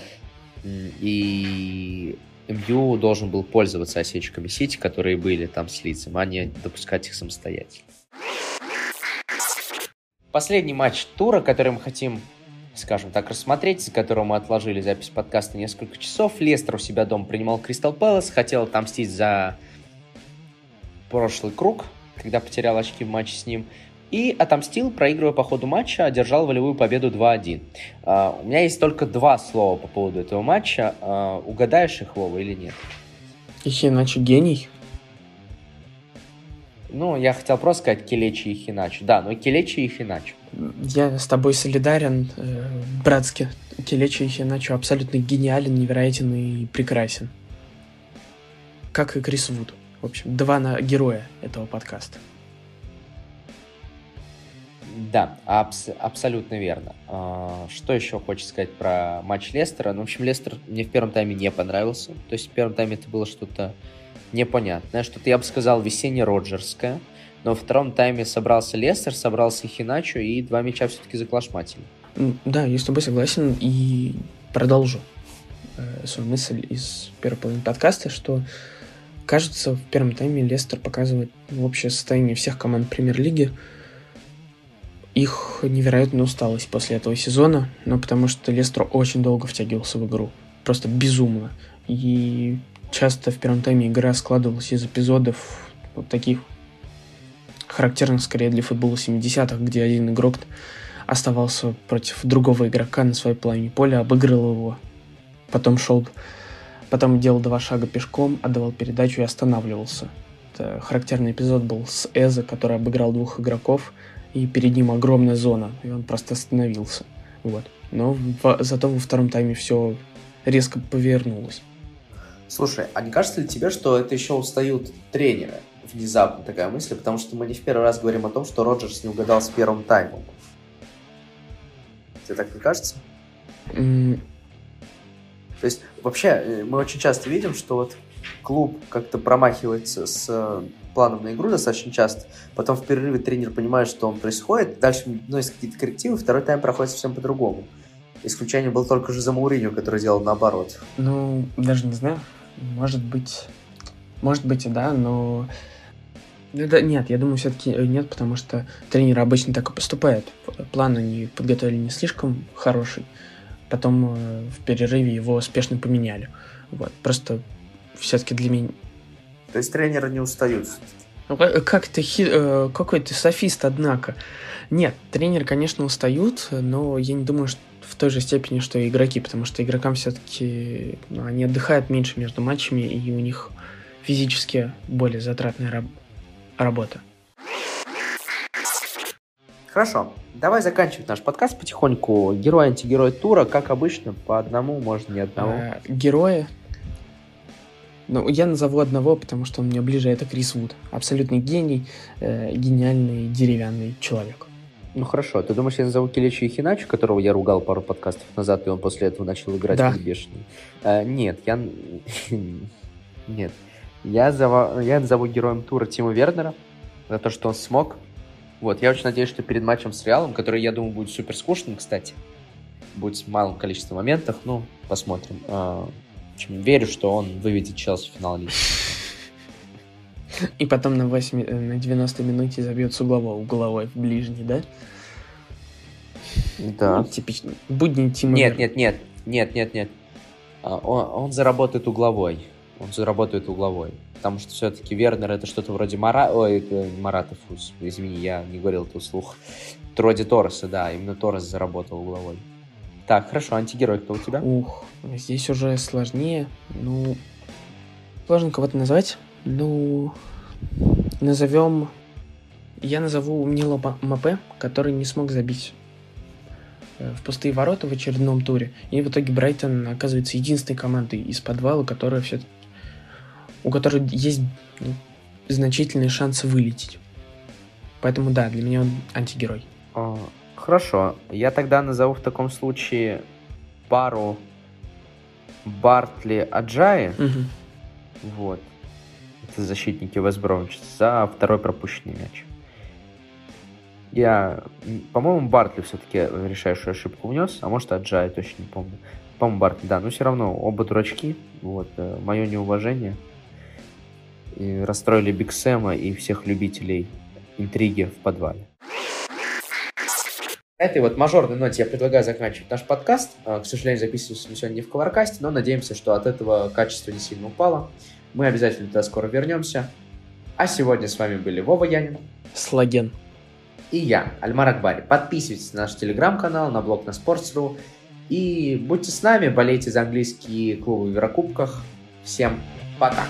И МЮ должен был пользоваться осечками Сити, которые были там с лицем, а не допускать их самостоятельно. Последний матч тура, который мы хотим, скажем так, рассмотреть, за которого мы отложили запись подкаста несколько часов. Лестер у себя дома принимал Кристал Пэлас, хотел отомстить за прошлый круг, когда потерял очки в матче с ним. И отомстил, проигрывая по ходу матча, одержал волевую победу 2-1. А, у меня есть только два слова по поводу этого матча. А, угадаешь их, Вова, или нет? Еще иначе гений. Ну, я хотел просто сказать Келечи и Хиначу. Да, но Келечи и Хиначу. Я с тобой солидарен, э, братски. Келечи Хиначо абсолютно гениален, невероятен и прекрасен. Как и Крис Вуд. В общем, два на героя этого подкаста. Да, абс- абсолютно верно. А, Что еще хочется сказать про матч Лестера? Ну, в общем, Лестер мне в первом тайме не понравился. То есть в первом тайме это было что-то непонятное, что-то, я бы сказал, весенне-роджерское. Но во втором тайме собрался Лестер, собрался Хиначо, и два мяча все-таки заклашматили. Да, я с тобой согласен и продолжу э, свою мысль из первой половины подкаста, что кажется, в первом тайме Лестер показывает ну, общее состояние всех команд премьер-лиги. Их невероятная усталость после этого сезона, но потому что Лестер очень долго втягивался в игру. Просто безумно. И часто в первом тайме игра складывалась из эпизодов вот таких характерных скорее для футбола 70-х, где один игрок оставался против другого игрока на своей половине поля, обыгрывал его, потом шел, потом делал два шага пешком, отдавал передачу и останавливался. Это характерный эпизод был с Эза, который обыграл двух игроков, и перед ним огромная зона, и он просто остановился. Вот. Но в- зато во втором тайме все резко повернулось. Слушай, а не кажется ли тебе, что это еще устают тренеры? Внезапно такая мысль, потому что мы не в первый раз говорим о том, что Роджерс не угадал с первым таймом. Тебе так не кажется? М, То есть, вообще, э, мы очень часто видим, что вот клуб как-то промахивается с э, планом на игру достаточно часто, потом в перерыве тренер понимает, что он происходит, дальше вносит какие-то коррективы, второй тайм проходит совсем по-другому. Исключение был только же за Мауриню, который делал наоборот. Ну, даже не знаю. Может быть... Может быть и да, но... Ну да, нет, я думаю, все-таки нет, потому что тренеры обычно так и поступают. План они подготовили не слишком хороший, потом э, в перерыве его успешно поменяли. Вот. Просто все-таки для меня... То есть тренеры не устают. Ну, ка- как ты, хи- э, какой ты софист, однако. Нет, тренеры, конечно, устают, но я не думаю, что в той же степени, что и игроки, потому что игрокам все-таки они отдыхают меньше между матчами, и у них физически более затратная раб- работа. Хорошо, давай заканчивать наш подкаст потихоньку. Герой, антигерой тура, как обычно, по одному, может, не одного. А, героя. Ну, я назову одного, потому что он мне ближе, это Крис Вуд. Абсолютный гений, э, гениальный деревянный человек. Ну хорошо, ты думаешь, я назову Келечи и Хиначу, которого я ругал пару подкастов назад, и он после этого начал играть Да. как бешеный? А, нет, я... <laughs> Нет. Я, зова- я назову героем тура Тима Вернера за то, что он смог. Вот, я очень надеюсь, что перед матчем с Реалом, который, я думаю, будет супер скучным, кстати, будет с малым количеством моментов, ну, посмотрим. А, в общем, верю, что он выведет Челси в финал лиги. И потом на, 8, э, на 90 минуте забьет с углового угловой в ближний, да? Да. Ну, типично. Будни Тима Нет, нет, нет, нет, нет, нет. А, Он, он заработает угловой. Он заработает угловой. Потому что все-таки Вернер это что-то вроде Мара... Ой, это фу, извини, я не говорил это вслух. Это вроде Торреса, да, именно Торрес заработал угловой. Так, хорошо, антигерой кто у тебя? Ух, здесь уже сложнее. Ну, сложно кого-то назвать. Ну, назовем... Я назову Нила Мапе, который не смог забить э, в пустые ворота в очередном туре. И в итоге Брайтон оказывается единственной командой из подвала, которая все у которой есть ну, значительные шансы вылететь. Поэтому да, для меня он антигерой. Хорошо, я тогда назову в таком случае пару Бартли Аджаи. Мгм. Вот. Защитники Вестбромвича за второй пропущенный мяч. Я, по-моему, Бартли все-таки решающую ошибку внес, а может Аджай, точно не помню. По-моему, Бартли, да, но все равно оба дурачки. Вот, мое неуважение. И расстроили Биг Сэма и всех любителей интриги в подвале. На этой вот мажорной ноте я предлагаю заканчивать наш подкаст. А, К сожалению, записываемся мы сегодня не в Коваркасте, но надеемся, что от этого качество не сильно упало. Мы обязательно туда скоро вернемся. А сегодня с вами были Вова Янин Слаген. и я, Альмар Акбари. Подписывайтесь на наш телеграм-канал, на блог на Sports.ru. И будьте с нами, болейте за английские клубы в Еврокубках. Всем пока!